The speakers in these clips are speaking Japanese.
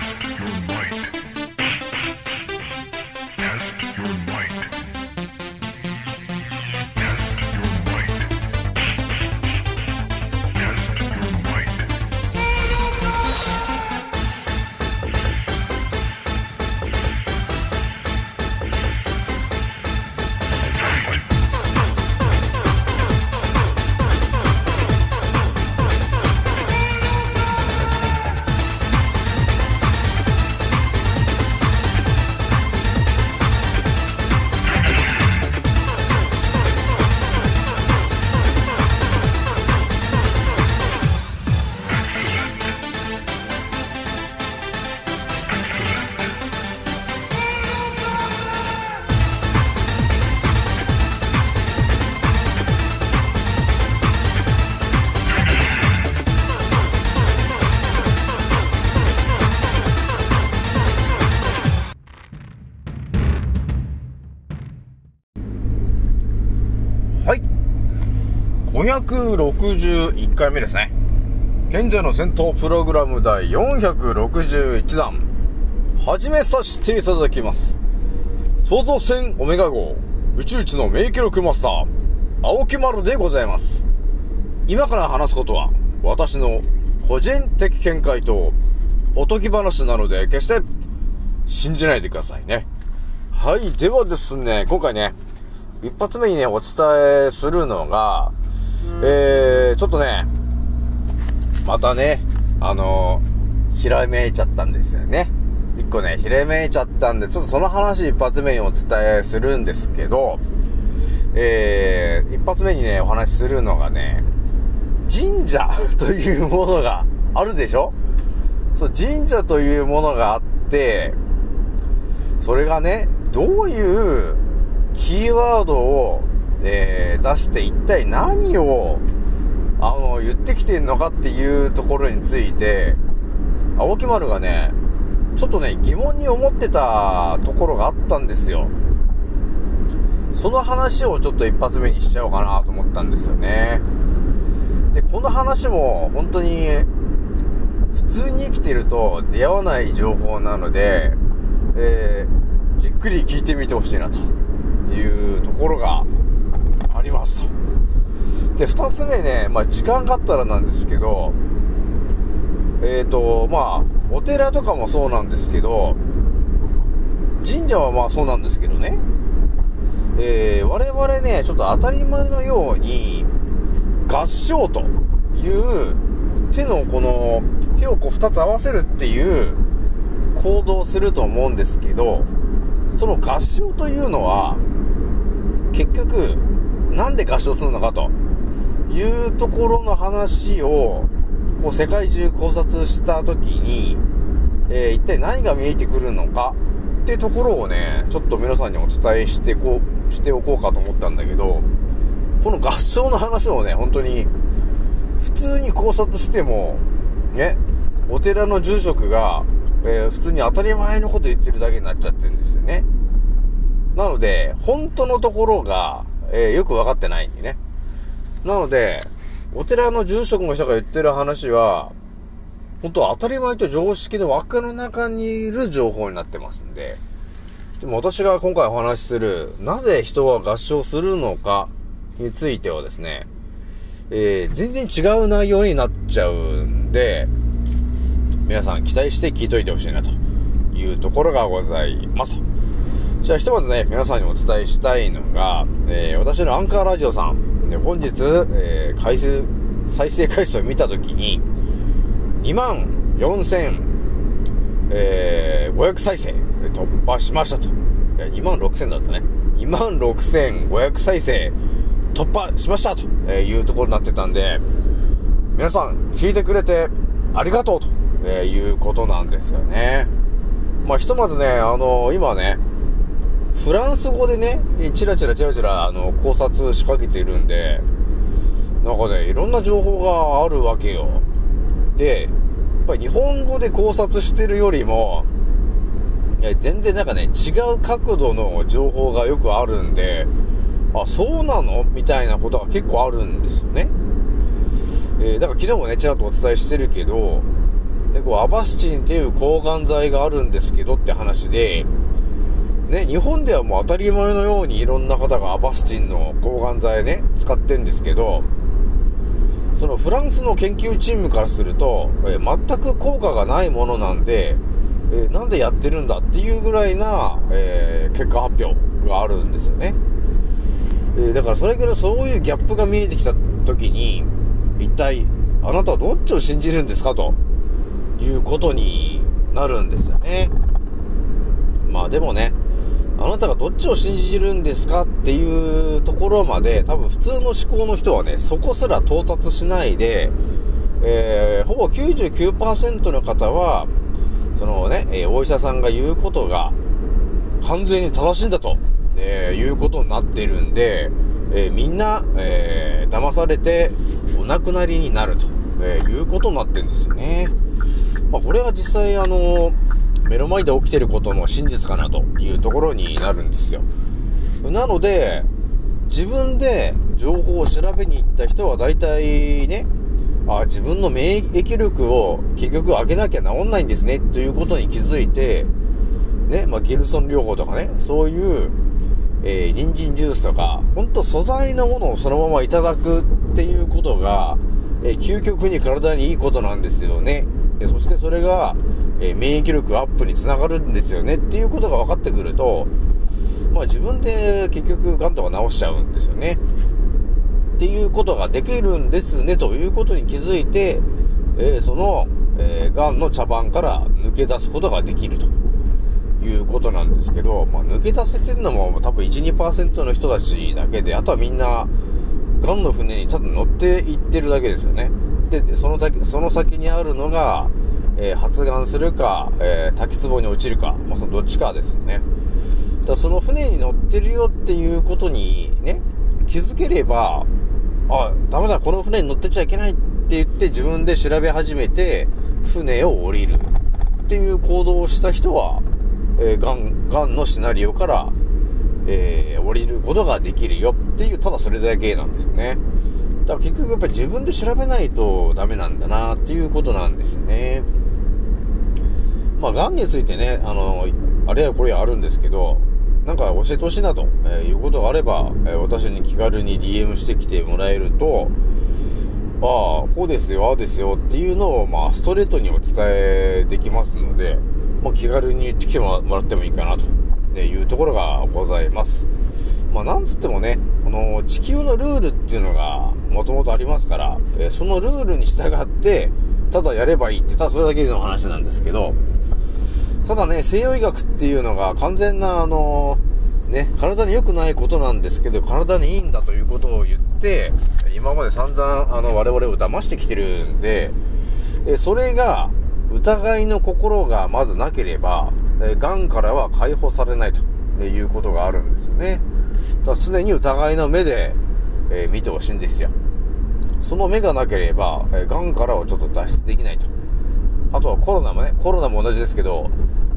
Test your might. 561回目ですね。現在の戦闘プログラム第461弾、始めさせていただきます。創造船オメガ号、宇宙一の名記録マスター、青木丸でございます。今から話すことは、私の個人的見解と、おとぎ話なので、決して、信じないでくださいね。はい。ではですね、今回ね、一発目にね、お伝えするのが、えー、ちょっとね、またね、あのひらめいちゃったんですよね。一個ね、ひらめいちゃったんで、ちょっとその話一発目にお伝えするんですけど、えー、一発目にね、お話しするのがね、神社というものがあるでしょ？そう、神社というものがあって、それがね、どういうキーワードを、えー出して一体何を、あの、言ってきてんのかっていうところについて、青木丸がね、ちょっとね、疑問に思ってたところがあったんですよ。その話をちょっと一発目にしちゃおうかなと思ったんですよね。で、この話も本当に、普通に生きてると出会わない情報なので、えーじっくり聞いてみてほしいなというところがりますと。で、二つ目ね、まあ時間があったらなんですけど、えっ、と、まあ、お寺とかもそうなんですけど、神社はまあそうなんですけどね、えー我々ね、ちょっと当たり前のように、合唱という、手のこの、手をこう二つ合わせるっていう行動をすると思うんですけど、その合唱というのは、結局、なんで合唱するのかというところの話を、こう世界中考察したときに、えー一体何が見えてくるのかっていうところをね、ちょっと皆さんにお伝えしてこう、しておこうかと思ったんだけど、この合唱の話をね、本当に、普通に考察しても、ね、お寺の住職が、えー普通に当たり前のこと言ってるだけになっちゃってるんですよね。なので、本当のところが、えーよく分かってないんでね。なので、お寺の住職の人が言ってる話は、本当当たり前と常識の枠の中にいる情報になってますんで、でも私が今回お話しする、なぜ人は合唱するのかについてはですね、えー全然違う内容になっちゃうんで、皆さん期待して聞いといてほしいなというところがございます。じゃあひとまずね、皆さんにお伝えしたいのが、えー私のアンカーラジオさん、ね、本日、えー回数、再生回数を見たときに、2万4000、えー500再生突破しましたと。いや、2万6000だったね。2万6500再生突破しましたというところになってたんで、皆さん聞いてくれてありがとうということなんですよね。まあ、ひとまずね、あの今ね、フランス語でね、チラチラチラチラ、あの、考察しかけてるんで、なんかね、いろんな情報があるわけよ。で、やっぱり日本語で考察してるよりも、全然なんかね、違う角度の情報がよくあるんで、あ、そうなの？みたいなことが結構あるんですよね。えーだから昨日もね、ちらっとお伝えしてるけど、で、こう、アバスチンっていう抗がん剤があるんですけどって話で、ね、日本ではもう当たり前のようにいろんな方がアバスチンの抗がん剤ね、使ってんですけど、そのフランスの研究チームからすると、え全く効果がないものなんで、えなんでやってるんだっていうぐらいな、えー結果発表があるんですよね。えだからそれぐらいそういうギャップが見えてきた時に、一体あなたはどっちを信じるんですかということになるんですよね。まあでもね、あなたがどっちを信じるんですかっていうところまで、多分普通の思考の人はね、そこすら到達しないで、えーほぼ99%の方は、そのね、えお医者さんが言うことが完全に正しいんだと、えーいうことになってるんで、えーみんな、えー騙されてお亡くなりになると、えいうことになってるんですよね。まあ、これは実際あの目の前で起きてることの真実かなというところになるんですよ。なので、自分で情報を調べに行った人は大体ね、あ自分の免疫力を結局上げなきゃ治んないんですね、ということに気づいて、ね、まあ、ゲルソン療法とかね、そういう、えー、人参ジュースとか、ほんと素材のものをそのままいただくっていうことが、えー究極に体にいいことなんですよね。でそしてそれが、えー免疫力アップにつながるんですよねっていうことが分かってくると、まあ自分で結局ガンとか治しちゃうんですよね。っていうことができるんですねということに気づいて、えーその、えー、ガンの茶番から抜け出すことができるということなんですけど、まあ、抜け出せてるのも多分1、2%の人たちだけで、あとはみんな、ガンの船にただ乗っていってるだけですよね。で、でその先、その先にあるのが、えー発がんするか、えー滝壺に落ちるか、まあ、そのどっちかですよね。だその船に乗ってるよっていうことにね、気づければ、あ、ダメだ、この船に乗ってちゃいけないって言って自分で調べ始めて、船を降りるっていう行動をした人は、えー、ガン、ガンのシナリオから、えー降りることができるよっていう、ただそれだけなんですよね。だから結局やっぱり自分で調べないとダメなんだなっていうことなんですね。まあ、ガンについてね、あの、あれやこれやあるんですけど、なんか教えてほしいなと、えーいうことがあれば、えー私に気軽に DM してきてもらえると、ああ、こうですよ、ああですよっていうのを、まあ、ストレートにお伝えできますので、まあ、気軽に言ってきてもらってもいいかなと、いうところがございます。まあ、なんつってもね、の地球のルールっていうのがもともとありますから、えーそのルールに従って、ただやればいいって、ただそれだけの話なんですけど、ただね、西洋医学っていうのが完全な、あのね、体に良くないことなんですけど、体にいいんだということを言って、今まで散々、あの、我々を騙してきてるんで、えそれが、疑いの心がまずなければ、え癌からは解放されないということがあるんですよね。だ常に疑いの目で、えー見てほしいんですよ。その目がなければ、えー癌からはちょっと脱出できないと。あとはコロナもね、コロナも同じですけど、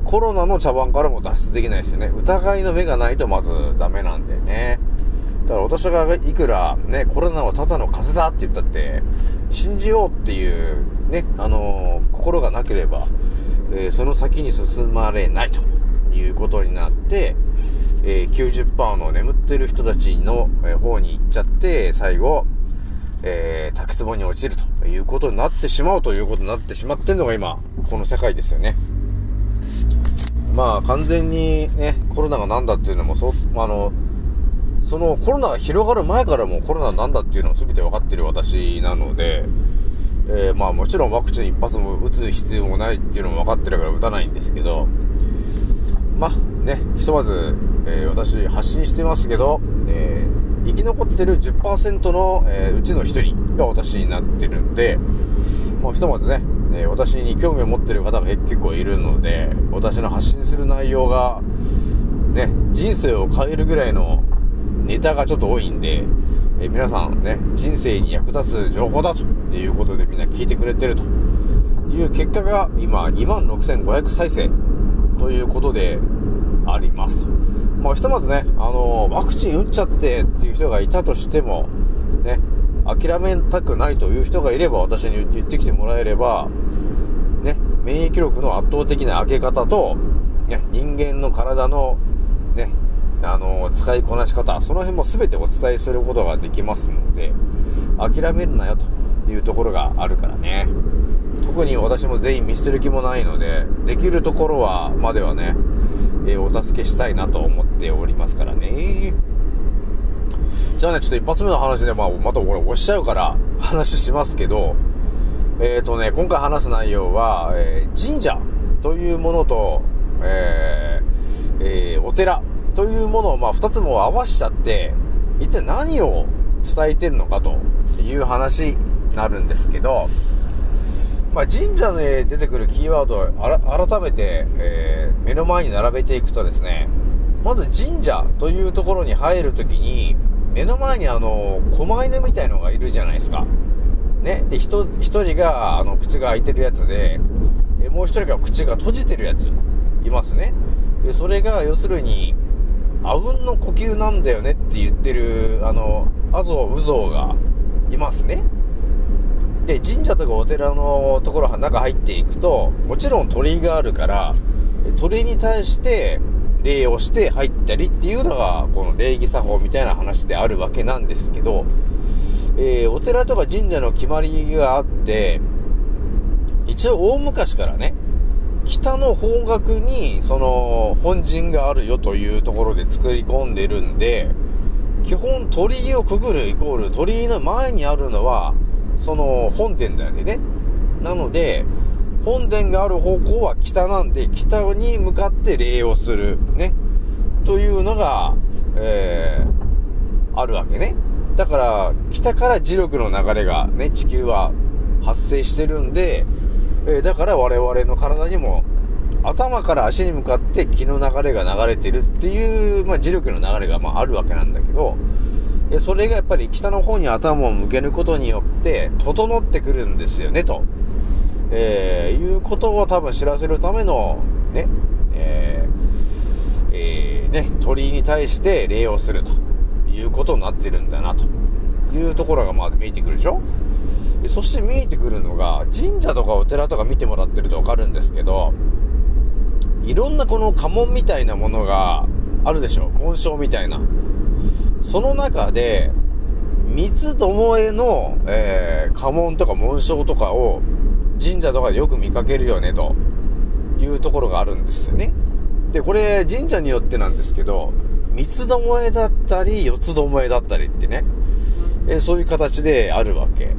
コロナの茶番からも脱出できないですよね。疑いの目がないとまずダメなんでね。だから私がいくらね、コロナはただの風邪だって言ったって、信じようっていうね、あのー心がなければ、えーその先に進まれないということになって、えー90%の眠ってる人たちのえ方に行っちゃって、最後、えー、滝壺に落ちるということになってしまうということになってしまってるのが今、この世界ですよね。まあ、完全にね、コロナがなんだっていうのも、そ、あの、そのコロナが広がる前からもコロナなんだっていうのを全て分かってる私なので、えーまあもちろんワクチン一発も打つ必要もないっていうのも分かってるから打たないんですけど、まあね、ひとまず、えー私発信してますけど、えー生き残ってる10%の、えーうちの1人が私になってるんで、まあ、ひとまずね、え私に興味を持ってる方が結構いるので、私の発信する内容が、ね、人生を変えるぐらいのネタがちょっと多いんで、え皆さんね、人生に役立つ情報だということでみんな聞いてくれてるという結果が今2万6500再生ということでありますと。まあ、ひとまずね、あのーワクチン打っちゃってっていう人がいたとしても、ね、諦めたくないという人がいれば私に言ってきてもらえれば、ね、免疫力の圧倒的な上げ方と、ね、人間の体の、ね、あの使いこなし方、その辺も全てお伝えすることができますので、諦めるなよというところがあるからね。特に私も全員見捨てる気もないので、できるところは、まではね、えー、お助けしたいなと思っておりますからね。じゃあね、ちょっと一発目の話で、まあ、またこれ押しちゃうから話しますけど、えっ、ー、とね、今回話す内容は、えー、神社というものと、え、えー、お寺というものを、まあ、二つも合わしちゃって、一体何を伝えてるのかという話になるんですけど、まあ、神社で出てくるキーワードを改めて、えー、目の前に並べていくとですね、まず神社というところに入るときに、目の前にあの、狛犬みたいのがいるじゃないですか。ね。で、一人が、あの、口が開いてるやつで、えもう一人が口が閉じてるやつ、いますね。で、それが、要するに、あうんの呼吸なんだよねって言ってる、あの、アゾウゾウがいますね。で、神社とかお寺のところ中入っていくと、もちろん鳥居があるから、鳥居に対して礼をして入ったりっていうのが、この礼儀作法みたいな話であるわけなんですけど、えー、お寺とか神社の決まりがあって、一応大昔からね、北の方角に、その、本陣があるよというところで作り込んでるんで、基本鳥居をくぐるイコール鳥居の前にあるのは、その本殿だよね。なので、本殿がある方向は北なんで、北に向かって礼をする。ね。というのが、えー、あるわけね。だから、北から磁力の流れがね、地球は発生してるんで、えー、だから我々の体にも、頭から足に向かって気の流れが流れてるっていう、まあ、磁力の流れがまああるわけなんだけど、で、それがやっぱり北の方に頭を向けることによって、整ってくるんですよね、と。えー、いうことを多分知らせるための、ね、えー、えー、ね、鳥居に対して礼をするということになってるんだな、というところがまず見えてくるでしょ？でそして見えてくるのが、神社とかお寺とか見てもらってるとわかるんですけど、いろんなこの家紋みたいなものがあるでしょ？紋章みたいな。その中で、三つどもえの、えー、家紋とか紋章とかを神社とかでよく見かけるよね、というところがあるんですよね。で、これ神社によってなんですけど、三つどもえだったり、四つどもえだったりってね、えー、そういう形であるわけ。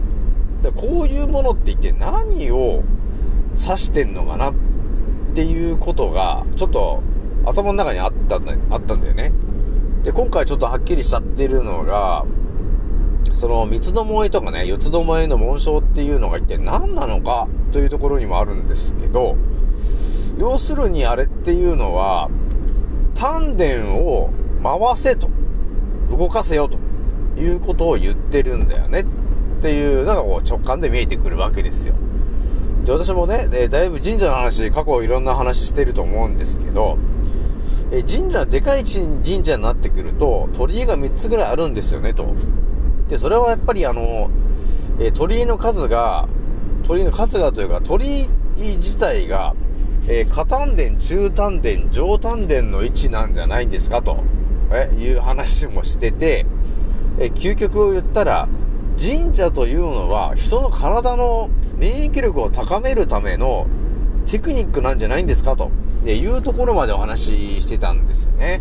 でこういうものって一体何を指してんのかなっていうことが、ちょっと頭の中にあったんだあったんだよね。で、今回ちょっとはっきりしちゃってるのが、その三つどもえとかね、四つどもえの紋章っていうのが一体何なのかというところにもあるんですけど、要するにあれっていうのは、丹田を回せと、動かせよということを言ってるんだよねっていうのがこう直感で見えてくるわけですよ。で、私もね、でだいぶ神社の話、過去いろんな話してると思うんですけど、え神社、でかい神社になってくると、鳥居が3つぐらいあるんですよね、と。で、それはやっぱりあの、え鳥居の数が、鳥居の数がというか、鳥居自体が、えー、下丹田、中丹田、上丹田の位置なんじゃないんですか、と、え、いう話もしてて、え究極を言ったら、神社というのは人の体の免疫力を高めるためのテクニックなんじゃないんですかというところまでお話ししてたんですよね。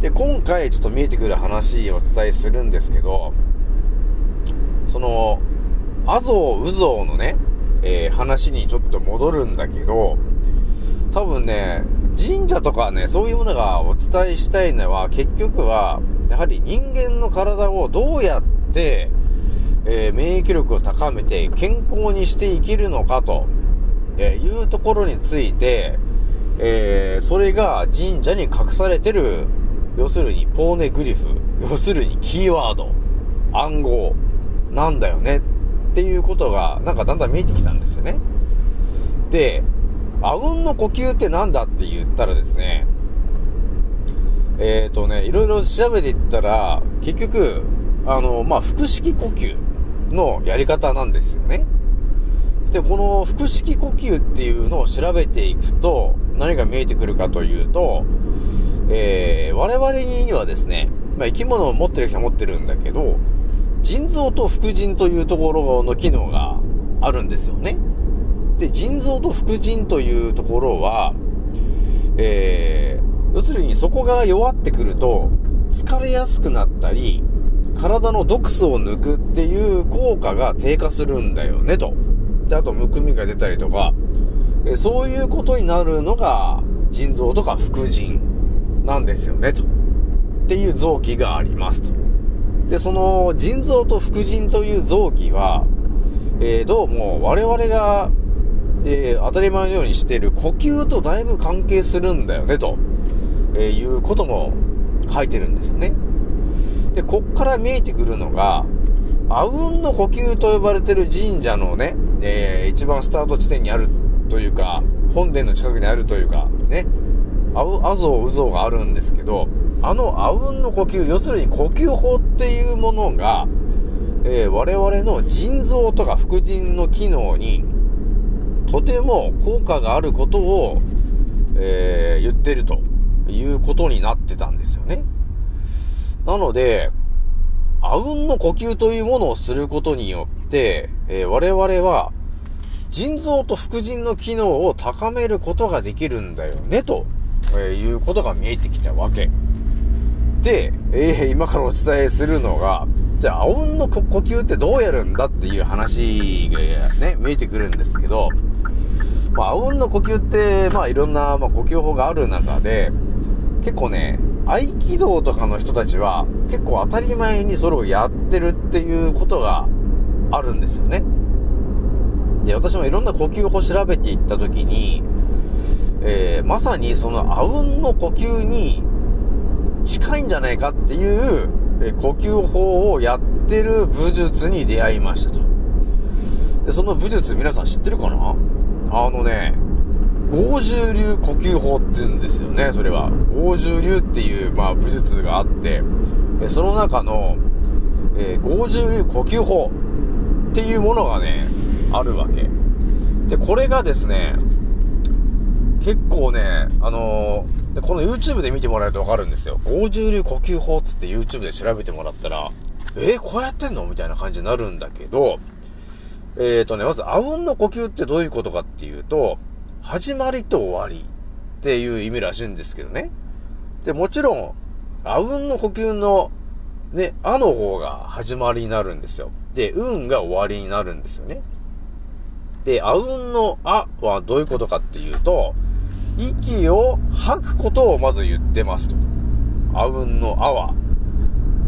で、今回ちょっと見えてくる話をお伝えするんですけど、その、アゾウ、ウゾウのね、えー、話にちょっと戻るんだけど、多分ね、神社とかね、そういうものがお伝えしたいのは、結局は、やはり人間の体をどうやって、えー、免疫力を高めて健康にしていけるのかとえいうところについて、えー、それが神社に隠されてる、要するにポーネグリフ、要するにキーワード、暗号、なんだよねっていうことが、なんかだんだん見えてきたんですよね。で、あうんの呼吸ってなんだって言ったらですね、えっ、ー、とね、いろいろ調べていったら、結局、あの、まあ、腹式呼吸のやり方なんですよね。で、この腹式呼吸っていうのを調べていくと、何が見えてくるかというと、えー、我々にはですね、まあ、生き物を持ってる人は持ってるんだけど、腎臓と副腎というところの機能があるんですよね。で、腎臓と副腎というところは、えー、要するにそこが弱ってくると、疲れやすくなったり、体の毒素を抜くっていう効果が低下するんだよね、と。で、あと、むくみが出たりとか、えそういうことになるのが、腎臓とか副腎なんですよね、と。っていう臓器がありますと。で、その腎臓と副腎という臓器は、えー、どうも我々が、えー、当たり前のようにしている呼吸とだいぶ関係するんだよね、と、えー、いうことも書いてるんですよね。で、こっから見えてくるのが、あうんの呼吸と呼ばれてる神社のね、えー、一番スタート地点にあるというか、本殿の近くにあるというか、ね、あう、あぞうぞがあるんですけど、あのあうんの呼吸、要するに呼吸法っていうものが、えー、我々の腎臓とか副腎の機能に、とても効果があることを、えー、言ってるということになってたんですよね。なので、あうんの呼吸というものをすることによって、えー、我々は、腎臓と副腎の機能を高めることができるんだよね、と、えー、いうことが見えてきたわけ。で、えー、今からお伝えするのが、じゃあ、あうんの呼吸ってどうやるんだっていう話がね、見えてくるんですけど、まあ、あうんの呼吸って、まあ、いろんな、まあ、呼吸法がある中で、結構ね、合気道とかの人たちは、結構当たり前にそれをやってるっていうことがあるんですよね。で、私もいろんな呼吸法を調べていったときに、えー、まさにそのあうんの呼吸に近いんじゃないかっていう、え呼吸法をやってる武術に出会いましたと。で、その武術皆さん知ってるかな？あのね、合十流呼吸法って言うんですよね、それは。合十流っていう、まあ、武術があって、えその中の、えー、合十流呼吸法っていうものがね、あるわけ。で、これがですね、結構ね、あのー、この YouTube で見てもらえるとわかるんですよ。合十流呼吸法つって YouTube で調べてもらったら、えー、こうやってんの？みたいな感じになるんだけど、えっ、ー、とね、まず、あうんの呼吸ってどういうことかっていうと、始まりと終わりっていう意味らしいんですけどね。で、もちろん、あうんの呼吸の、ね、あの方が始まりになるんですよ。で、うんが終わりになるんですよね。で、あうんのあはどういうことかっていうと、息を吐くことをまず言ってますと。あうんのあは。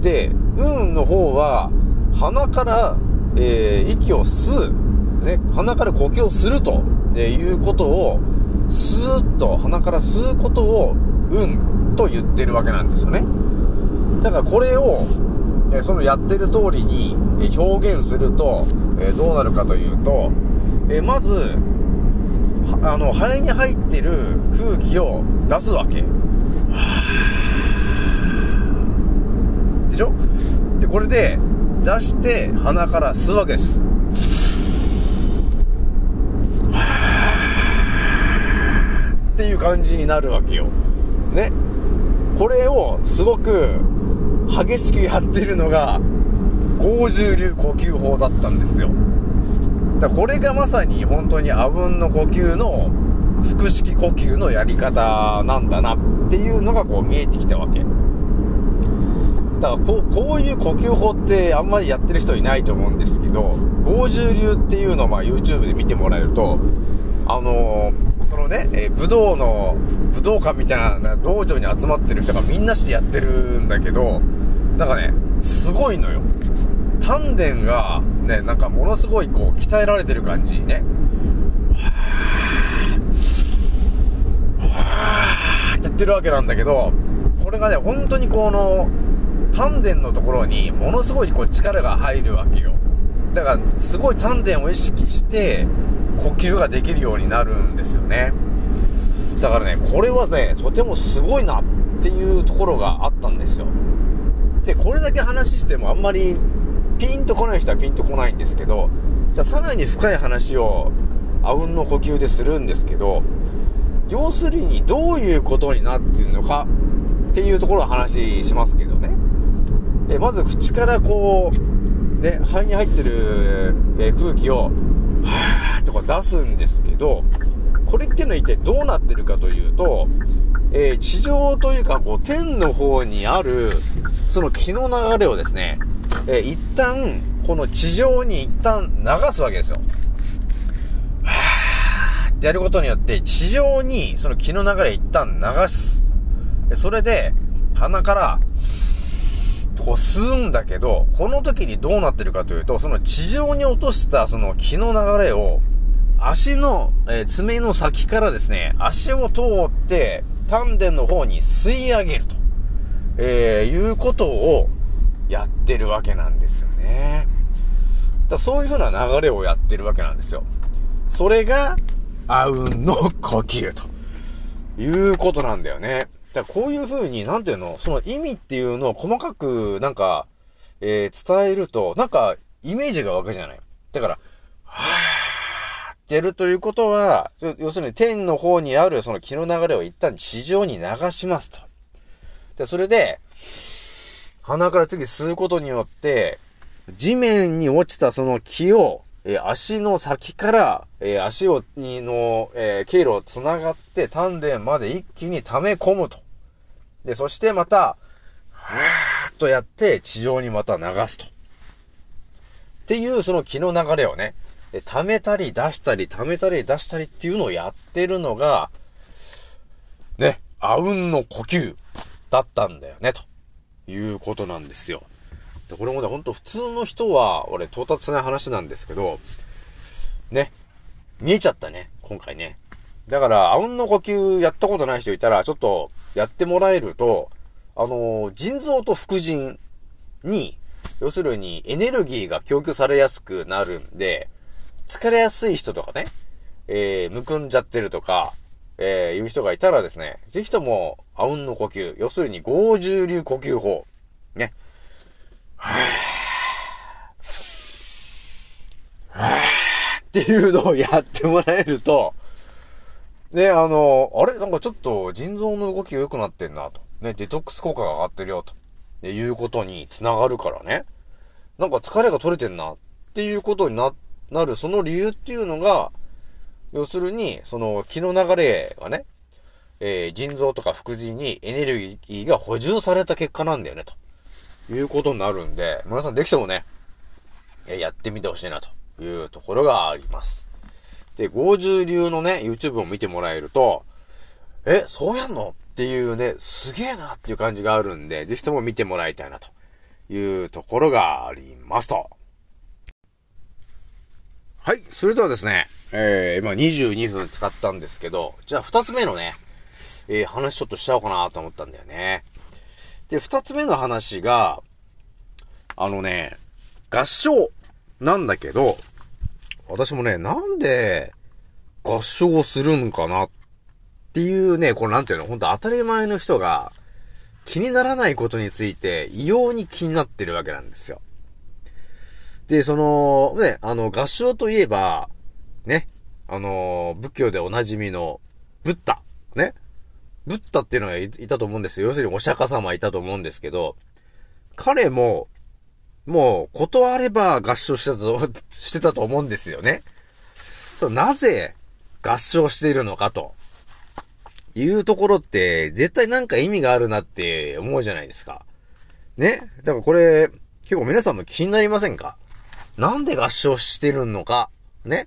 で、うんの方は、鼻から、えー、息を吸う。ね、鼻から呼吸をするとえいうことを、スーッと鼻から吸うことを、うんと言ってるわけなんですよね。だからこれを、えそのやってる通りに表現すると、えどうなるかというと、えまず、あの、肺に入ってる空気を出すわけ。でしょ？で、これで出して鼻から吸うわけです。っていう感じになるわけよ。ね？これをすごく激しくやってるのが、合重流呼吸法だったんですよ。だこれがまさに本当にあうんの呼吸の腹式呼吸のやり方なんだなっていうのがこう見えてきたわけ。だからこう、こういう呼吸法ってあんまりやってる人いないと思うんですけど、合重流っていうのをまあ YouTube で見てもらえると、あのーそのね、えー、武道の、武道館みたいな道場に集まってる人がみんなしてやってるんだけど、なんかね、すごいのよ。丹田が、ね、なんかものすごいこう、鍛えられてる感じね。はぁーって言ってるわけなんだけど、これがね、本当にこの、丹田のところにものすごいこう力が入るわけよ。だから、すごい丹田を意識して、呼吸ができるようになるんですよね。だからね、これはね、とてもすごいなっていうところがあったんですよ。で、これだけ話してもあんまりピンとこない人はピンとこないんですけど、じゃあさらに深い話を、あうんの呼吸でするんですけど、要するにどういうことになっているのかっていうところを話しますけどね。えまず口からこう、ね、肺に入ってる、え空気を、はーっとこう出すんですけど、これっていうのは一体どうなってるかというと、えー地上というか、こう、天の方にある、その気の流れをですね、え一旦、この地上に一旦流すわけですよ。はーってやることによって、地上にその気の流れ一旦流す。それで、鼻から、こう吸うんだけど、この時にどうなってるかというと、その地上に落としたその気の流れを、足の、えー爪の先からですね、足を通って、丹田の方に吸い上げると、えーいうことをやってるわけなんですよね。だそういう風な流れをやってるわけなんですよ。それが、あうんの呼吸ということなんだよね。だこういう風に、なんていうの、その意味っていうのを細かく、なんか、えー伝えると、なんか、イメージがわかるじゃない。だから、はーってやるということは、要するに天の方にあるその気の流れを一旦地上に流しますと。で、それで、鼻から次吸うことによって、地面に落ちたその気を、え足の先から、え足を、にの、え経路を繋がって丹田まで一気に溜め込むと。で、そしてまた、はーっとやって地上にまた流すと。っていうその気の流れをね、え溜めたり出したり、溜めたり出したりっていうのをやってるのが、ね、あうんの呼吸だったんだよね、ということなんですよ。でこれもね、ほんと普通の人は、俺到達しない話なんですけど、ね、見えちゃったね、今回ね。だから、あうんの呼吸やったことない人いたら、ちょっとやってもらえると、あのー腎臓と副腎に、要するにエネルギーが供給されやすくなるんで、疲れやすい人とかね、えー、むくんじゃってるとか、えー、いう人がいたらですね、ぜひとも、あうんの呼吸、要するに、合重流呼吸法、ね。っていうのをやってもらえると、ね、あの、あれ？なんかちょっと腎臓の動きが良くなってんなと。ね、デトックス効果が上がってるよと。っていうことに繋がるからね。なんか疲れが取れてんなっていうことにな、なる、その理由っていうのが、要するに、その気の流れがね、えー腎臓とか副腎にエネルギーが補充された結果なんだよね、ということになるんで、皆さんできてもね、えーやってみてほしいな、というところがあります。で、合重流のね、YouTube を見てもらえると、え、そうやんの？っていうね、すげえなっていう感じがあるんで、ぜひとも見てもらいたいなというところがありますと。はい、それではですね、えー、今22分使ったんですけど、じゃあ2つ目のね、えー、話ちょっとしちゃおうかなと思ったんだよね。で、2つ目の話が、あのね、合唱なんだけど、私もね、なんで合唱するんかなっていうね、これなんていうの、本当当たり前の人が気にならないことについて異様に気になってるわけなんですよ。で、その、ね、あの、合唱といえば、ね、あの、仏教でおなじみの、ブッダ、ね。ブッダっていうのがいいたと思うんですよ。要するにお釈迦様いたと思うんですけど、彼も、もう、断れば合唱してたと、してたと思うんですよね。そう、なぜ合唱しているのかと。いうところって、絶対なんか意味があるなって思うじゃないですか。ねだからこれ、結構皆さんも気になりませんか？なんで合唱してるのか？ね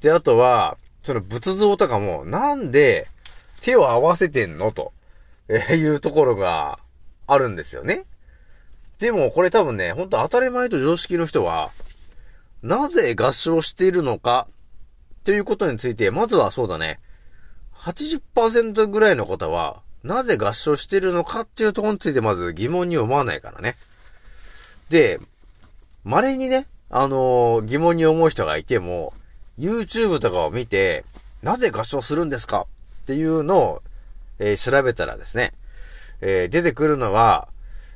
で、あとは、その仏像とかも、なんで手を合わせてんのと、えいうところがあるんですよね。でもこれ多分ね、ほんと当たり前と常識の人は、なぜ合唱しているのか、ということについて、まずはそうだね、80%ぐらいの方は、なぜ合唱しているのかっていうところについてまず疑問に思わないからね。で、稀にね、あのー疑問に思う人がいても、YouTube とかを見て、なぜ合唱するんですか？っていうのを、えー調べたらですね、えー出てくるのは、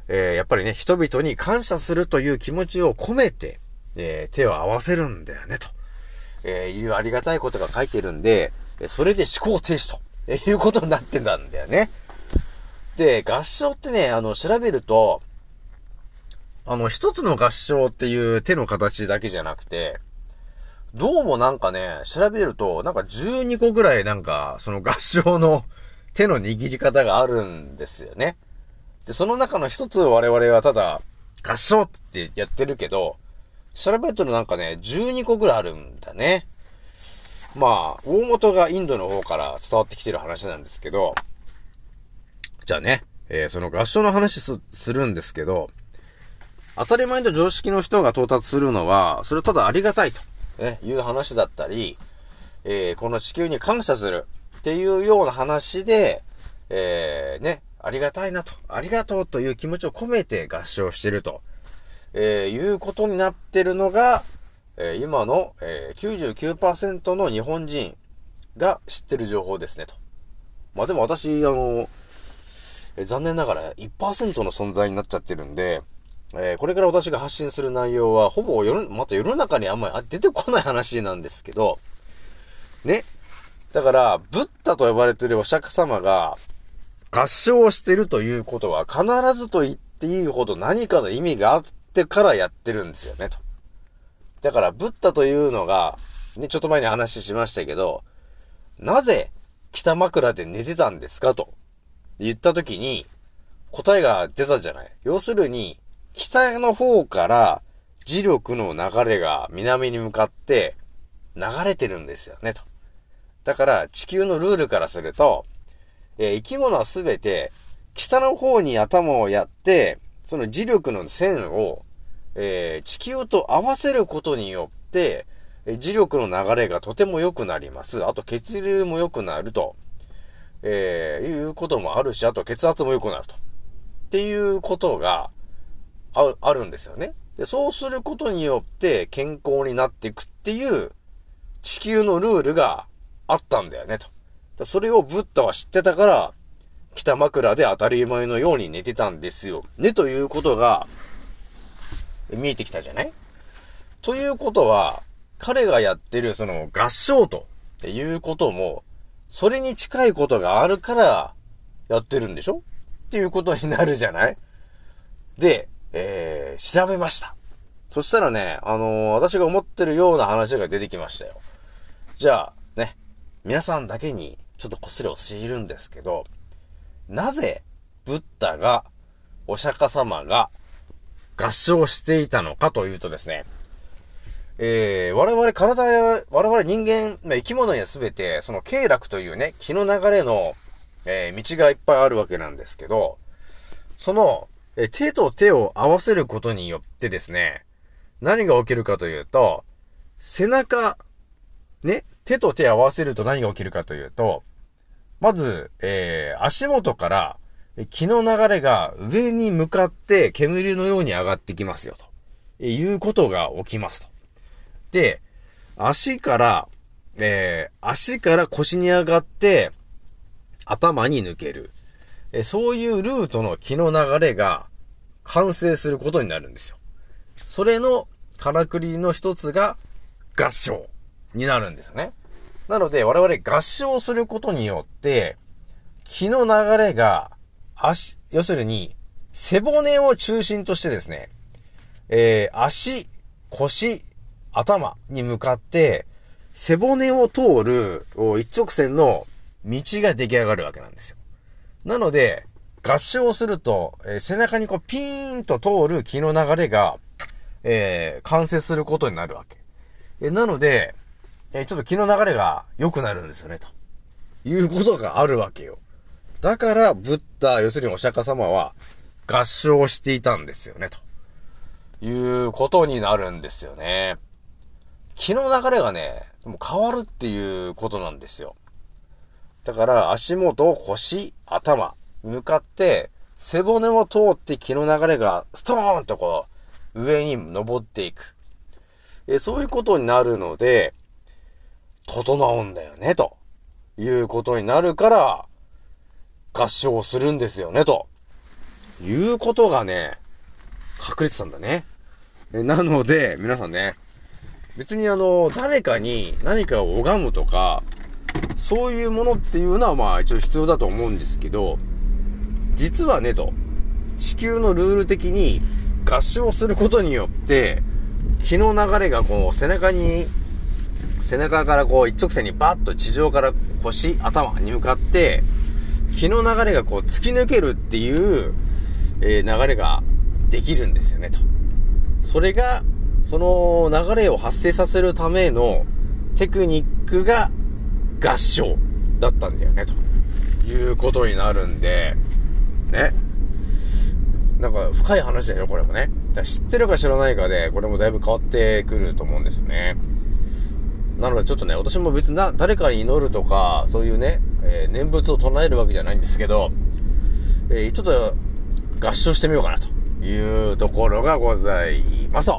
えーやっぱりね、人々に感謝するという気持ちを込めて、え手を合わせるんだよね、と、えいうありがたいことが書いてるんで、それで思考停止と、えいうことになってたんだよね。で、合唱ってね、あの、調べると、あの、一つの合唱っていう手の形だけじゃなくて、どうもなんかね、調べると、なんか12個ぐらいなんか、その合唱の手の握り方があるんですよね。で、その中の一つ我々はただ、合唱ってやってるけど、調べるとなんかね、12個ぐらいあるんだね。まあ、大元がインドの方から伝わってきてる話なんですけど、じゃあね、えーその合唱の話す、するんですけど、当たり前と常識の人が到達するのは、それただありがたいと、ね、いう話だったり、えーこの地球に感謝するっていうような話で、えーね、ありがたいなと、ありがとうという気持ちを込めて合唱してると、えーいうことになってるのが、えー今の、えー99%の日本人が知ってる情報ですねと。まあでも私、あの、え残念ながら1%の存在になっちゃってるんで、えーこれから私が発信する内容は、ほぼ、また世の中にあんまり出てこない話なんですけど、ね。だから、ブッダと呼ばれてるお釈迦様が、合唱してるということは、必ずと言っていいほど何かの意味があってからやってるんですよね、と。だから、ブッダというのが、ね、ちょっと前に話しましたけど、なぜ北枕で寝てたんですかと言ったときに、答えが出たじゃない。要するに、北の方から磁力の流れが南に向かって流れてるんですよね、と。だから、地球のルールからすると、えー生き物はすべて、北の方に頭をやって、その磁力の線を、えー地球と合わせることによって、え磁力の流れがとても良くなります。あと血流も良くなると、えいうこともあるし、あと血圧も良くなると。っていうことがああるんですよね。で、そうすることによって健康になっていくっていう地球のルールがあったんだよねと。それをブッダは知ってたから、北枕で当たり前のように寝てたんですよ。ね、ということが、見えてきたじゃない？ということは、彼がやってるその合唱とっていうことも、それに近いことがあるから、やってるんでしょ？っていうことになるじゃない？で、えー、調べました。そしたらね、あのー私が思ってるような話が出てきましたよ。じゃあ、ね、皆さんだけにちょっとこっそり教えるんですけど、なぜ、ブッダが、お釈迦様が、合唱していたのかというとですね、えー、我々体や、我々人間、ま生き物にはすべて、その経絡というね、気の流れの、えー道がいっぱいあるわけなんですけど、その、え手と手を合わせることによってですね、何が起きるかというと、背中、ね、手と手を合わせると何が起きるかというと、まず、えー足元から、気の流れが上に向かって煙のように上がってきますよ、とえいうことが起きますと。で、足から、えー足から腰に上がって、頭に抜ける。えそういうルートの気の流れが完成することになるんですよ。それのからくりの一つが合唱になるんですよね。なので我々合唱することによって、気の流れが足、要するに背骨を中心としてですね、えー足、腰、頭に向かって、背骨を通る一直線の道が出来上がるわけなんですよ。なので、合唱すると、えー背中にこうピーンと通る気の流れが、えー完成することになるわけ。えなので、えちょっと気の流れが良くなるんですよね、ということがあるわけよ。だから、ブッダ、要するにお釈迦様は、合唱していたんですよね、ということになるんですよね。気の流れがね、もう変わるっていうことなんですよ。だから、足元、腰、頭向かって、背骨を通って気の流れがストーンとこう、上に登っていく。えそういうことになるので、整うんだよね、ということになるから、合唱するんですよね、ということがね、隠れてたんだね。なので、皆さんね、別にあの、誰かに何かを拝むとか、そういうものっていうのはまあ一応必要だと思うんですけど、実はねと、地球のルール的に合唱することによって、気の流れがこう背中に、背中からこう一直線にバッと地上から腰、頭に向かって、気の流れがこう突き抜けるっていう、えー流れができるんですよねと。それが、その流れを発生させるためのテクニックが合唱だったんだよね、ということになるんで、ね。なんか深い話だよ、これもね。だ知ってるか知らないかで、これもだいぶ変わってくると思うんですよね。なのでちょっとね、私も別にな、誰かに祈るとか、そういうね、えー念仏を唱えるわけじゃないんですけど、えーちょっと合唱してみようかなというところがございます。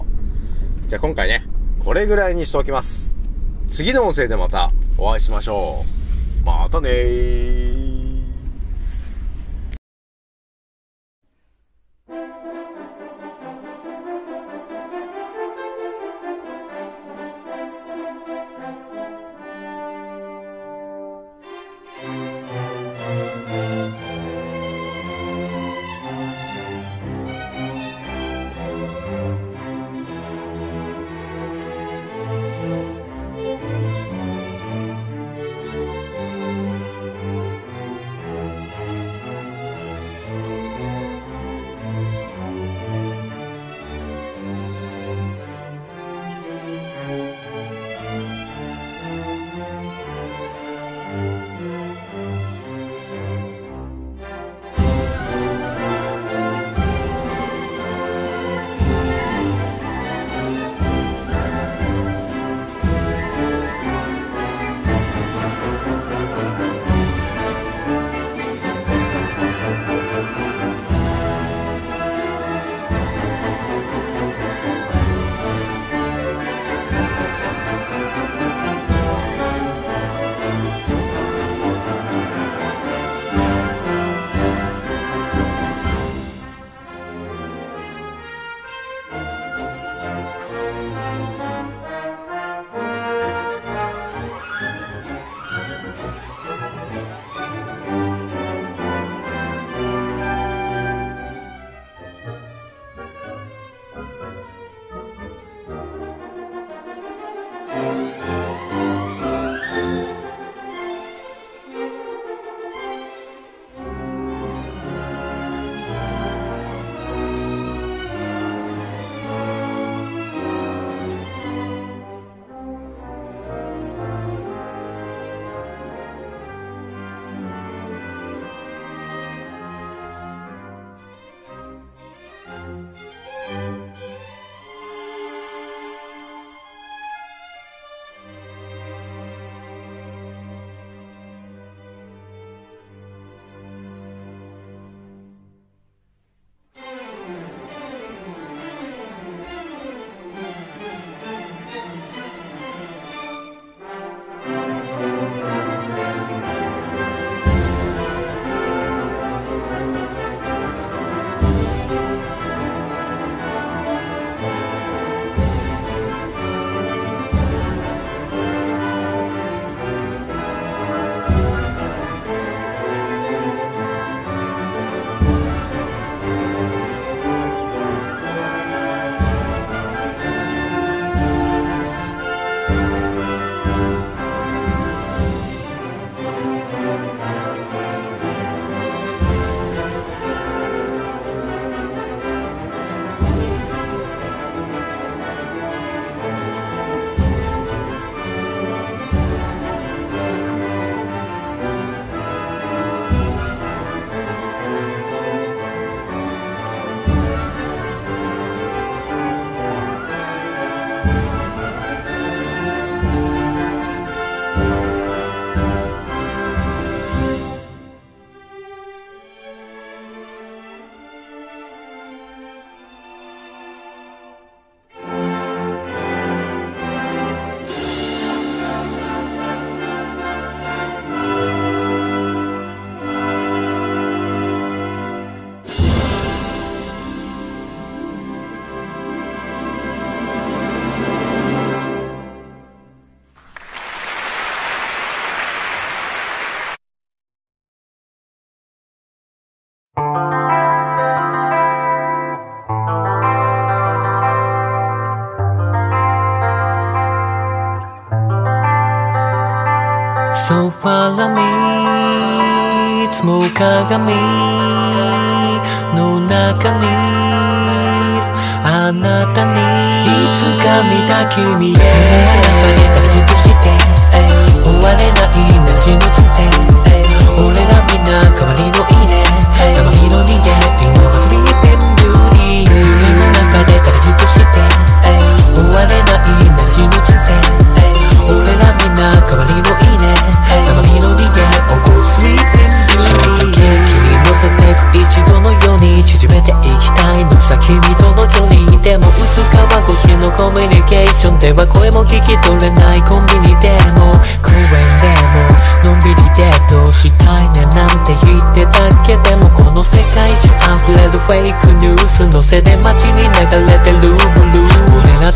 じゃあ今回ね、これぐらいにしておきます。次の音声でまたお会いしましょう。またねー。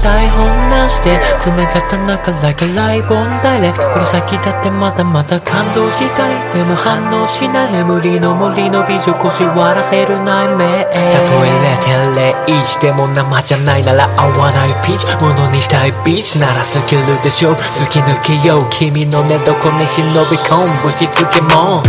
台本なしで繋がった中 Like a live on direct この先だってまだまだ感動したい。でも反応しない。眠りの森の美女腰割らせる内面たとえ0.01でも生じゃないなら合わない。ピーチ。ものにしたいビーチ。ならスキルでしょ。突き抜けよう。君の寝床に忍び込む。しつけも